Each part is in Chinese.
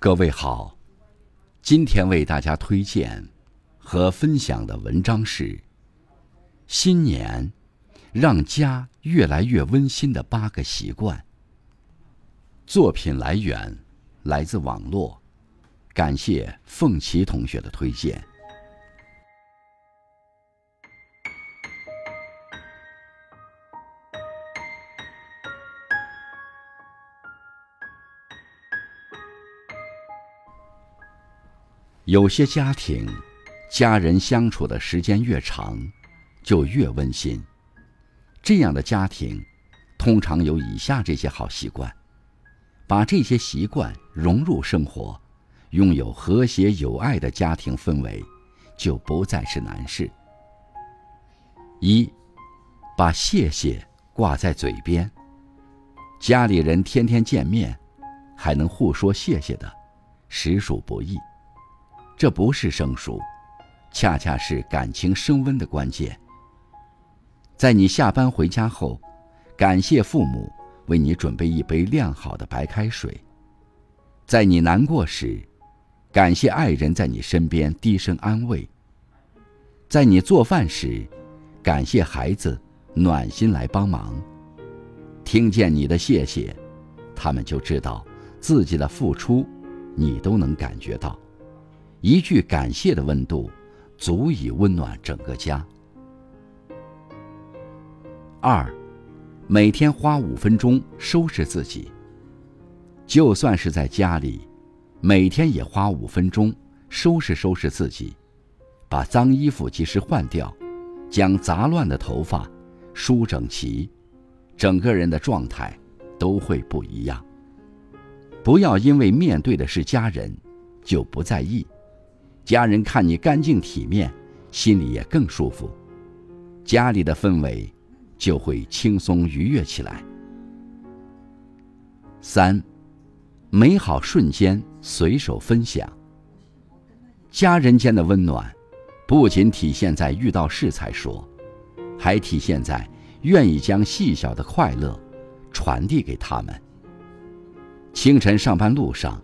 各位好，今天为大家推荐和分享的文章是《新年让家越来越温馨的八个习惯》。作品来源来自网络，感谢凤琪同学的推荐。有些家庭，家人相处的时间越长，就越温馨。这样的家庭，通常有以下这些好习惯。把这些习惯融入生活，拥有和谐有爱的家庭氛围，就不再是难事。一，把谢谢挂在嘴边。家里人天天见面，还能互说谢谢的，实属不易。这不是生疏，恰恰是感情升温的关键。在你下班回家后，感谢父母为你准备一杯晾好的白开水；在你难过时，感谢爱人在你身边低声安慰；在你做饭时，感谢孩子暖心来帮忙。听见你的谢谢，他们就知道自己的付出，你都能感觉到。一句感谢的温度，足以温暖整个家。二，每天花五分钟收拾自己。就算是在家里，每天也花五分钟收拾收拾自己，把脏衣服及时换掉，将杂乱的头发梳整齐，整个人的状态都会不一样。不要因为面对的是家人，就不在意。家人看你干净体面，心里也更舒服，家里的氛围就会轻松愉悦起来。三，美好瞬间随手分享。家人间的温暖，不仅体现在遇到事才说，还体现在愿意将细小的快乐传递给他们。清晨上班路上，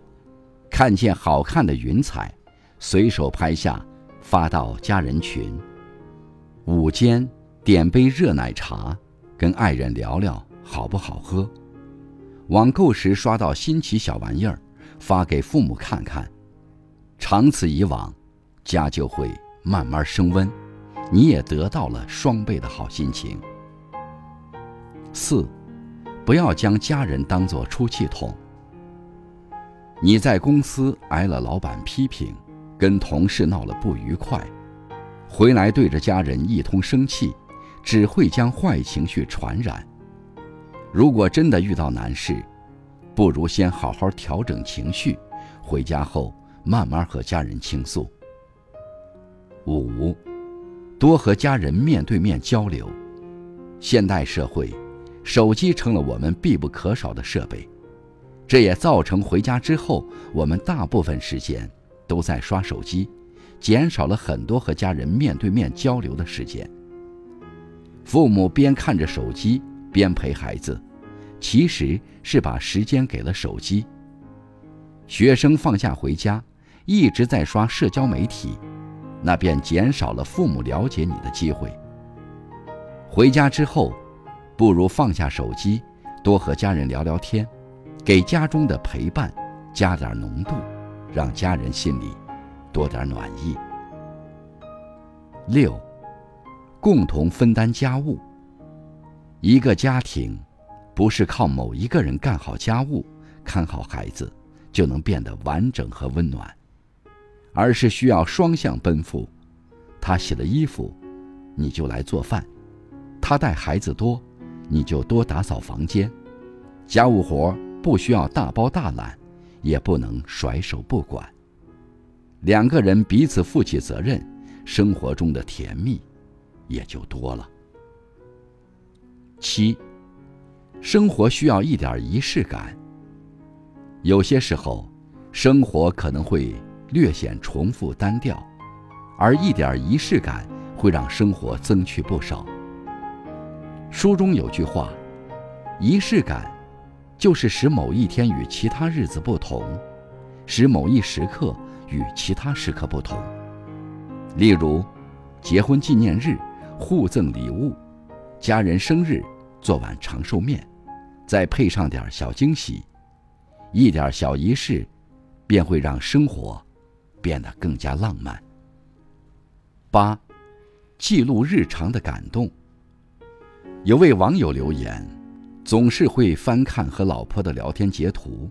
看见好看的云彩。随手拍下，发到家人群。午间点杯热奶茶，跟爱人聊聊好不好喝。网购时刷到新奇小玩意儿，发给父母看看。长此以往，家就会慢慢升温，你也得到了双倍的好心情。四，不要将家人当作出气筒。你在公司挨了老板批评。跟同事闹了不愉快，回来对着家人一通生气，只会将坏情绪传染。如果真的遇到难事，不如先好好调整情绪，回家后慢慢和家人倾诉。五，多和家人面对面交流。现代社会，手机成了我们必不可少的设备，这也造成回家之后，我们大部分时间。都在刷手机，减少了很多和家人面对面交流的时间。父母边看着手机边陪孩子，其实是把时间给了手机。学生放假回家，一直在刷社交媒体，那便减少了父母了解你的机会。回家之后，不如放下手机，多和家人聊聊天，给家中的陪伴加点浓度。让家人心里多点暖意。六，共同分担家务。一个家庭，不是靠某一个人干好家务、看好孩子就能变得完整和温暖，而是需要双向奔赴。他洗了衣服，你就来做饭；他带孩子多，你就多打扫房间。家务活不需要大包大揽。也不能甩手不管。两个人彼此负起责任，生活中的甜蜜也就多了。七，生活需要一点仪式感。有些时候，生活可能会略显重复单调，而一点仪式感会让生活增趣不少。书中有句话：“仪式感。”就是使某一天与其他日子不同，使某一时刻与其他时刻不同。例如，结婚纪念日互赠礼物，家人生日做碗长寿面，再配上点小惊喜，一点小仪式，便会让生活变得更加浪漫。八，记录日常的感动。有位网友留言，总是会翻看和老婆的聊天截图，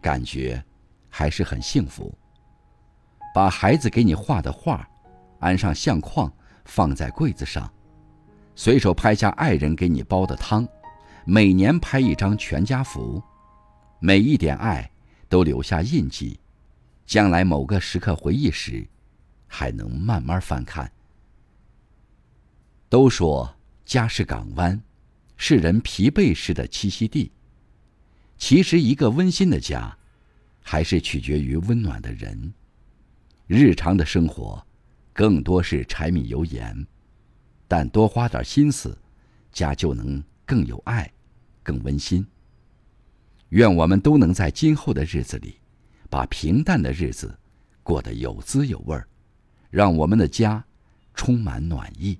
感觉还是很幸福。把孩子给你画的画，安上相框放在柜子上，随手拍下爱人给你煲的汤，每年拍一张全家福，每一点爱都留下印记，将来某个时刻回忆时。还能慢慢翻看。都说家是港湾，是人疲惫时的栖息地。其实，一个温馨的家，还是取决于温暖的人。日常的生活，更多是柴米油盐，但多花点心思，家就能更有爱，更温馨。愿我们都能在今后的日子里，把平淡的日子过得有滋有味儿。让我们的家充满暖意。